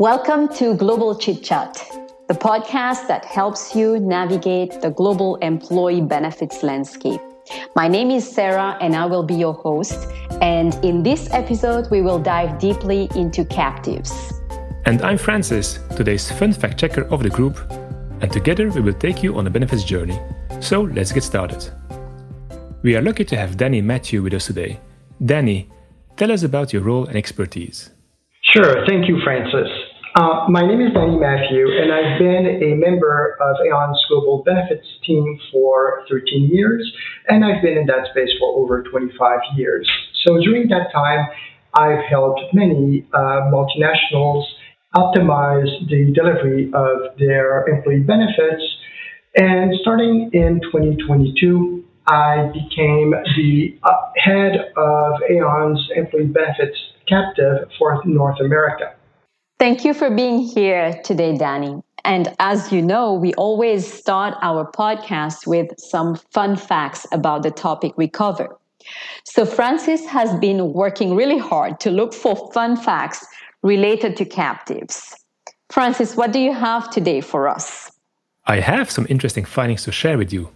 Welcome to Global Chit Chat, the podcast that helps you navigate the global employee benefits landscape. My name is Sarah and I will be your host. And in this episode, we will dive deeply into captives. And I'm Francis, today's fun fact checker of the group. And together we will take you on a benefits journey. So let's get started. We are lucky to have Dany Mathieu with us today. Dany, tell us about your role and expertise. Sure. Thank you, Francis. Uh, my name is Dany Mathieu, and I've been a member of Aon's global benefits team for 13 years, and I've been in that space for over 25 years. So during that time, I've helped many uh, multinationals optimize the delivery of their employee benefits. And starting in 2022, I became the uh, head of Aon's employee benefits captive for North America. Thank you for being here today, Dany. And as you know, we always start our podcast with some fun facts about the topic we cover. So, Francis has been working really hard to look for fun facts related to captives. Francis, what do you have today for us? I have some interesting findings to share with you.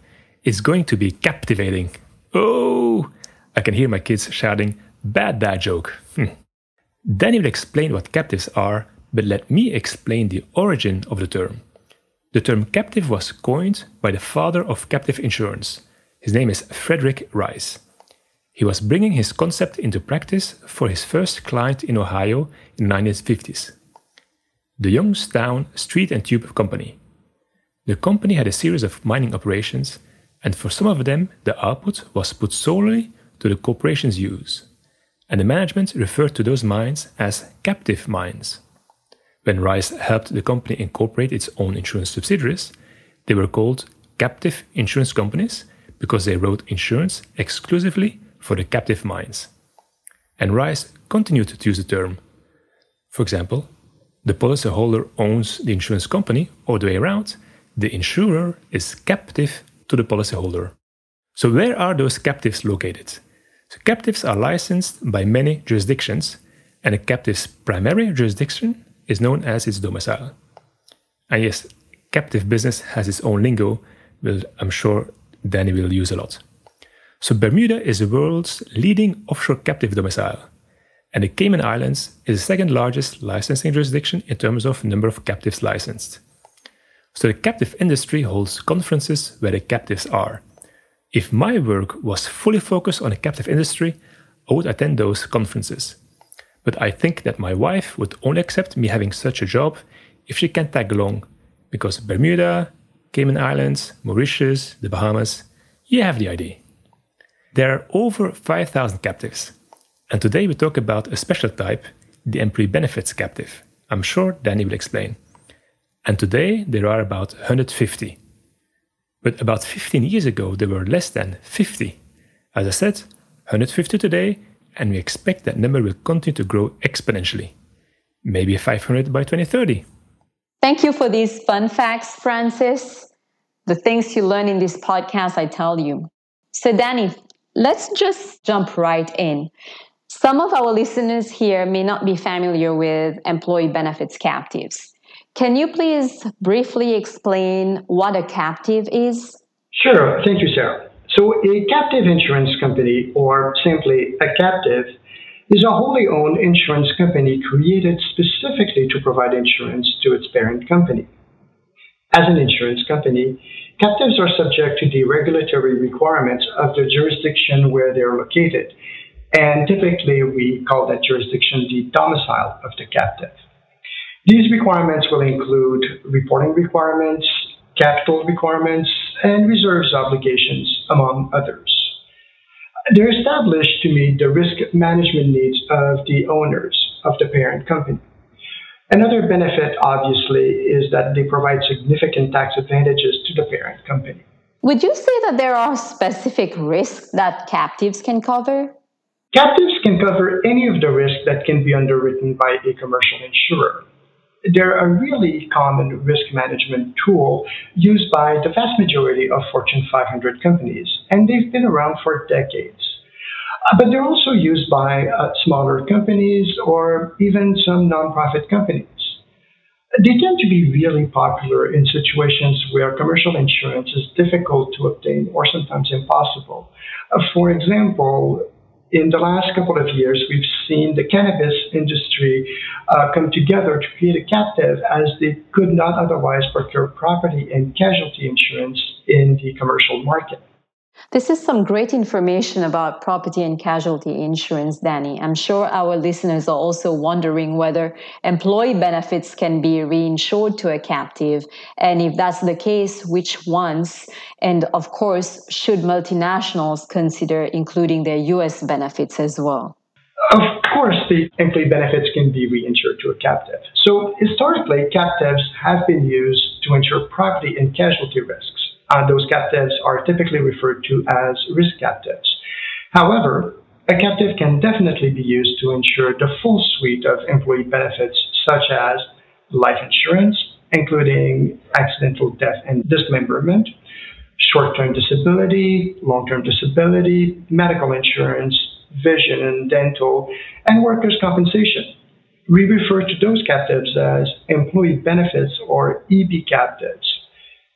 It's going to be captivating. Oh, I can hear my kids shouting, bad dad joke. Hmm. Dany will explain what captives are, but let me explain the origin of the term. The term captive was coined by the father of captive insurance. His name is Frederic Reiss. He was bringing his concept into practice for his first client in Ohio in the 1950s. The Youngstown Sheet and Tube Company. The company had a series of mining operations, and for some of them, the output was put solely to the corporation's use and the management referred to those mines as captive mines. When Reiss helped the company incorporate its own insurance subsidiaries, they were called captive insurance companies because they wrote insurance exclusively for the captive mines. And Reiss continued to use the term. For example, the policyholder owns the insurance company, or the way around, the insurer is captive to the policyholder. So, where are those captives located? So captives are licensed by many jurisdictions, and a captive's primary jurisdiction is known as its domicile. And yes, captive business has its own lingo, which I'm sure Dany will use a lot. So Bermuda is the world's leading offshore captive domicile, and the Cayman Islands is the second largest licensing jurisdiction in terms of number of captives licensed. So the captive industry holds conferences where the captives are, if my work was fully focused on the captive industry, I would attend those conferences. But I think that my wife would only accept me having such a job if she can tag along, because Bermuda, Cayman Islands, Mauritius, the Bahamas, you have the idea. There are over 5,000 captives, and today we talk about a special type, the employee benefits captive. I'm sure Dany will explain. And today there are about 150. But about 15 years ago, there were less than 50. As I said, 150 today, and we expect that number will continue to grow exponentially. Maybe 500 by 2030. Thank you for these fun facts, Francis. The things you learn in this podcast, I tell you. So, Dany, let's just jump right in. Some of our listeners here may not be familiar with employee benefits captives. Can you please briefly explain what a captive is? Sure. Thank you, Sarah. So, a captive insurance company, or simply a captive, is a wholly owned insurance company created specifically to provide insurance to its parent company. As an insurance company, captives are subject to the regulatory requirements of the jurisdiction where they are located, and typically we call that jurisdiction the domicile of the captive. These requirements will include reporting requirements, capital requirements, and reserves obligations, among others. They're established to meet the risk management needs of the owners of the parent company. Another benefit, obviously, is that they provide significant tax advantages to the parent company. Would you say that there are specific risks that captives can cover? Captives can cover any of the risks that can be underwritten by a commercial insurer they're a really common risk management tool used by the vast majority of Fortune 500 companies, and they've been around for decades. Uh, but they're also used by uh, smaller companies or even some nonprofit companies. They tend to be really popular in situations where commercial insurance is difficult to obtain or sometimes impossible. Uh, for example, in the last couple of years, we've seen the cannabis industry uh, come together to create a captive as they could not otherwise procure property and casualty insurance in the commercial market. This is some great information about property and casualty insurance, Dany. I'm sure our listeners are also wondering whether employee benefits can be reinsured to a captive, and if that's the case, which ones? And of course, should multinationals consider including their US benefits as well? Of course, the employee benefits can be reinsured to a captive. So, historically, captives have been used to insure property and casualty risks. Uh, those captives are typically referred to as risk captives. However, a captive can definitely be used to insure the full suite of employee benefits, such as life insurance, including accidental death and dismemberment, short term disability, long term disability, medical insurance, vision and dental, and workers' compensation. We refer to those captives as employee benefits or EB captives.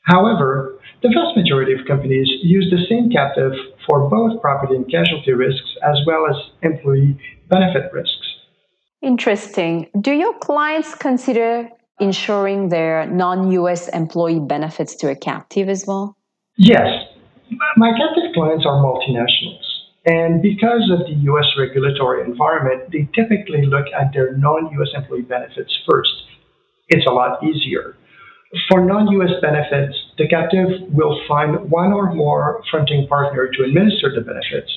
However, the vast majority of companies use the same captive for both property and casualty risks as well as employee benefit risks. Interesting. Do your clients consider insuring their non US employee benefits to a captive as well? Yes. My captive clients are multinationals. And because of the US regulatory environment, they typically look at their non US employee benefits first. It's a lot easier. For non-US benefits, the captive will find one or more fronting partner to administer the benefits.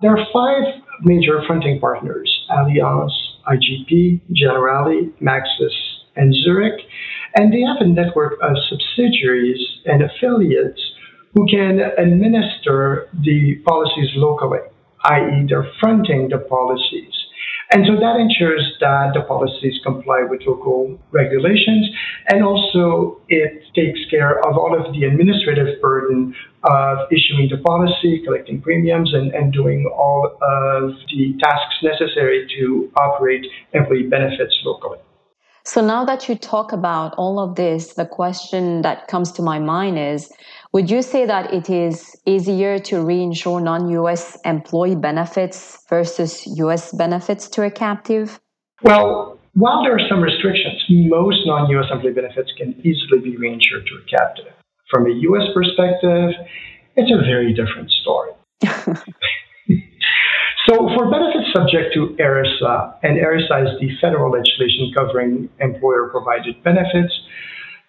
There are five major fronting partners, Allianz, IGP, Generali, MAXIS, and Zurich, and they have a network of subsidiaries and affiliates who can administer the policies locally, i.e., they're fronting the policies. And so that ensures that the policies comply with local regulations. And also, it takes care of all of the administrative burden of issuing the policy, collecting premiums, and, and doing all of the tasks necessary to operate employee benefits locally. So now that you talk about all of this, the question that comes to my mind is would you say that it is easier to reinsure non US employee benefits versus US benefits to a captive? Well, while there are some restrictions, most non US employee benefits can easily be reinsured to a captive. From a US perspective, it's a very different story. so, for benefits subject to ERISA, and ERISA is the federal legislation covering employer provided benefits,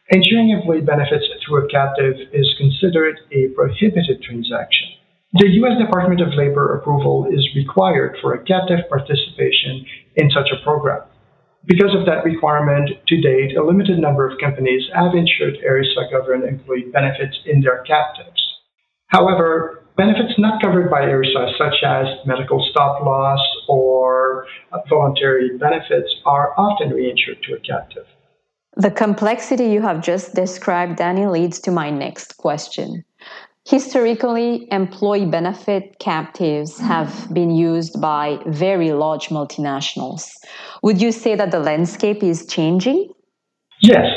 Insuring employee benefits through a captive is considered a prohibited transaction. The U.S. Department of Labor approval is required for a captive participation in such a program. Because of that requirement, to date, a limited number of companies have insured ERISA governed employee benefits in their captives. However, benefits not covered by ERISA, such as medical stop loss or voluntary benefits, are often reinsured to a captive. The complexity you have just described, Dany, leads to my next question. Historically, employee benefit captives have been used by very large multinationals. Would you say that the landscape is changing? Yes.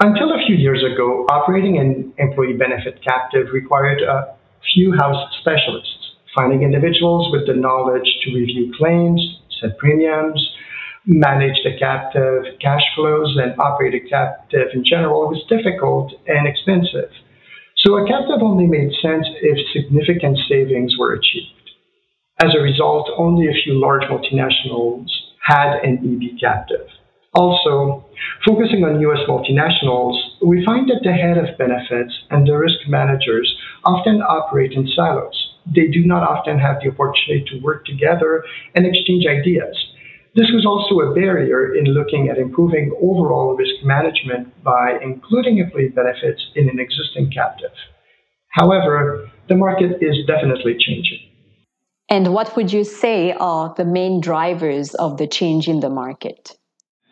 Until a few years ago, operating an employee benefit captive required a few house specialists, finding individuals with the knowledge to review claims, set premiums, manage the captive cash flows and operate a captive in general was difficult and expensive. So a captive only made sense if significant savings were achieved. As a result, only a few large multinationals had an EB captive. Also, focusing on US multinationals, we find that the head of benefits and the risk managers often operate in silos. They do not often have the opportunity to work together and exchange ideas. This was also a barrier in looking at improving overall risk management by including employee benefits in an existing captive. However, the market is definitely changing. And what would you say are the main drivers of the change in the market?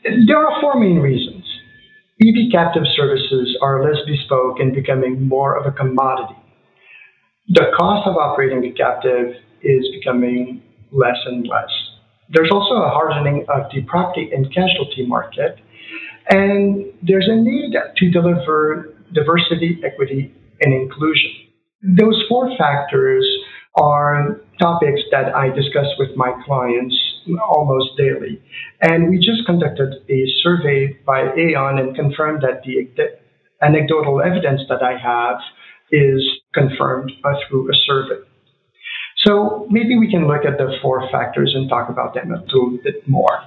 There are four main reasons. EB captive services are less bespoke and becoming more of a commodity. The cost of operating a captive is becoming less and less. There's also a hardening of the property and casualty market. And there's a need to deliver diversity, equity, and inclusion. Those four factors are topics that I discuss with my clients almost daily. And we just conducted a survey by Aon and confirmed that the anecdotal evidence that I have is confirmed uh, through a survey. So maybe we can look at the four factors and talk about them a little bit more.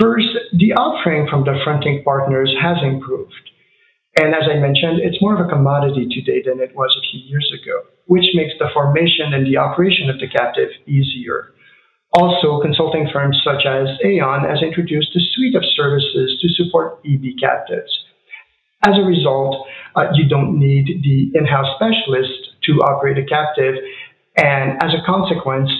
First, the offering from the fronting partners has improved. And as I mentioned, it's more of a commodity today than it was a few years ago, which makes the formation and the operation of the captive easier. Also, consulting firms such as Aon has introduced a suite of services to support EB captives. As a result, uh, you don't need the in-house specialist to operate a captive, and as a consequence,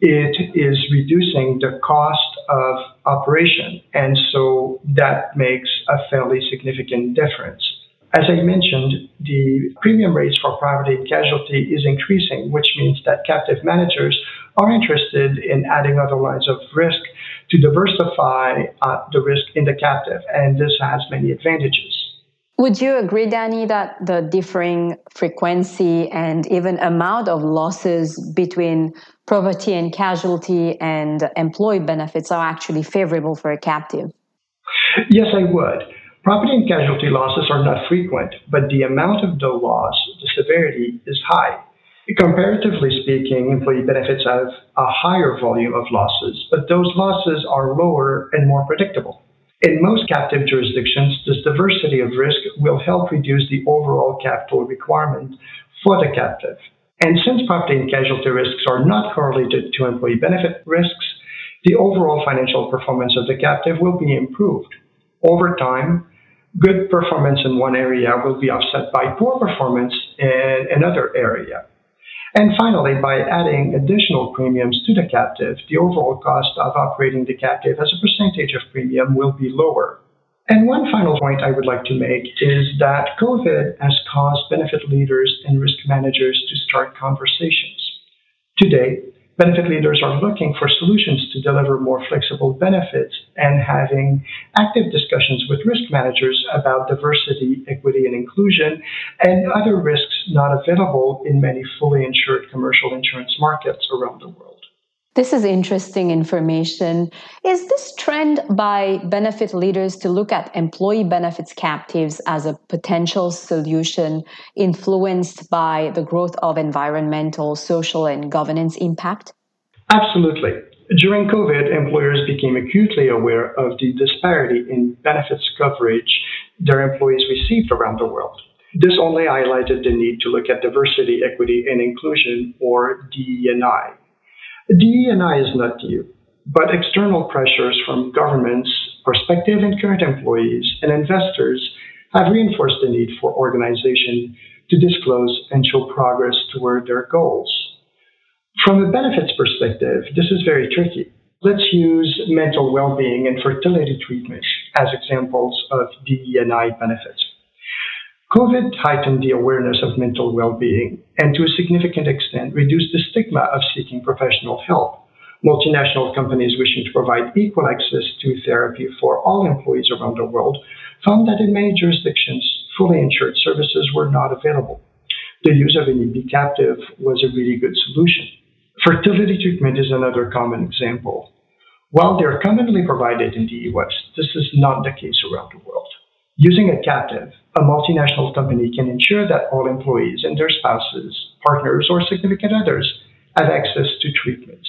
it is reducing the cost of operation, and so that makes a fairly significant difference. As I mentioned, the premium rates for property and casualty is increasing, which means that captive managers are interested in adding other lines of risk to diversify uh, the risk in the captive, and this has many advantages. Would you agree, Dany, that the differing frequency and even amount of losses between property and casualty and employee benefits are actually favorable for a captive? Yes, I would. Property and casualty losses are not frequent, but the amount of the loss, the severity, is high. Comparatively speaking, employee benefits have a higher volume of losses, but those losses are lower and more predictable. In most captive jurisdictions, this diversity of risk will help reduce the overall capital requirement for the captive. And since property and casualty risks are not correlated to employee benefit risks, the overall financial performance of the captive will be improved. Over time, good performance in one area will be offset by poor performance in another area. And finally, by adding additional premiums to the captive, the overall cost of operating the captive as a percentage of premium will be lower. And one final point I would like to make is that COVID has caused benefit leaders and risk managers to start conversations. Today, benefit leaders are looking for solutions to deliver more flexible benefits and having active discussions with risk managers about diversity, equity, and inclusion, and other risks not available in many fully insured commercial insurance markets around the world. This is interesting information. Is this trend by benefit leaders to look at employee benefits captives as a potential solution influenced by the growth of environmental, social, and governance impact? Absolutely. During COVID, employers became acutely aware of the disparity in benefits coverage their employees received around the world. This only highlighted the need to look at diversity, equity, and inclusion, or DE&I. DE&I is not new, but external pressures from governments, prospective and current employees, and investors have reinforced the need for organization to disclose and show progress toward their goals. From a benefits perspective, this is very tricky. Let's use mental well-being and fertility treatment as examples of DE&I benefits. COVID heightened the awareness of mental well being and to a significant extent reduced the stigma of seeking professional help. Multinational companies wishing to provide equal access to therapy for all employees around the world found that in many jurisdictions, fully insured services were not available. The use of an EB captive was a really good solution. Fertility treatment is another common example. While they're commonly provided in the US, this is not the case around the world. Using a captive, a multinational company can ensure that all employees and their spouses, partners, or significant others have access to treatments.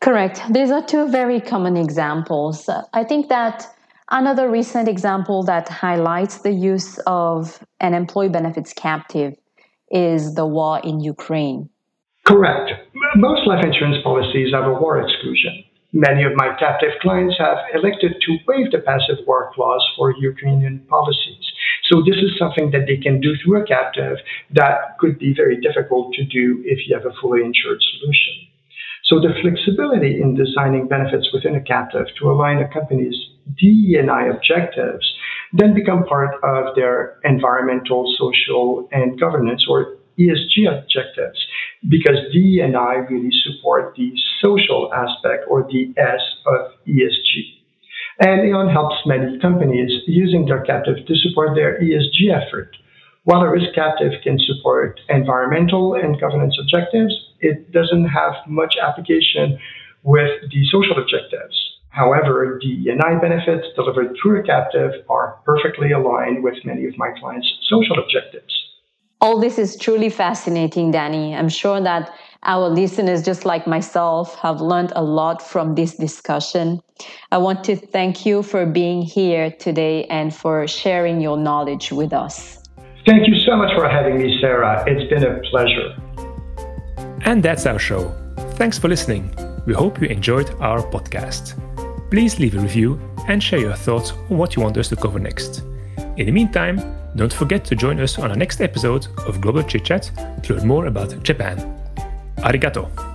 Correct. These are two very common examples. I think that another recent example that highlights the use of an employee benefits captive is the war in Ukraine. Correct. Most life insurance policies have a war exclusion. Many of my captive clients have elected to waive the passive war clause for Ukrainian policies. So this is something that they can do through a captive that could be very difficult to do if you have a fully insured solution. So the flexibility in designing benefits within a captive to align a company's DE&I objectives then become part of their environmental, social, and governance or ESG objectives because D and I really support the social aspect or the S of ESG. And Aon helps many companies using their captive to support their ESG effort. While a risk captive can support environmental and governance objectives, it doesn't have much application with the social objectives. However, the ENI benefits delivered through a captive are perfectly aligned with many of my clients' social objectives. All this is truly fascinating, Dany. I'm sure that our listeners, just like myself, have learned a lot from this discussion. I want to thank you for being here today and for sharing your knowledge with us. Thank you so much for having me, Sarah. It's been a pleasure. And that's our show. Thanks for listening. We hope you enjoyed our podcast. Please leave a review and share your thoughts on what you want us to cover next. In the meantime, don't forget to join us on our next episode of Global Chit Chat to learn more about Japan. Arigato!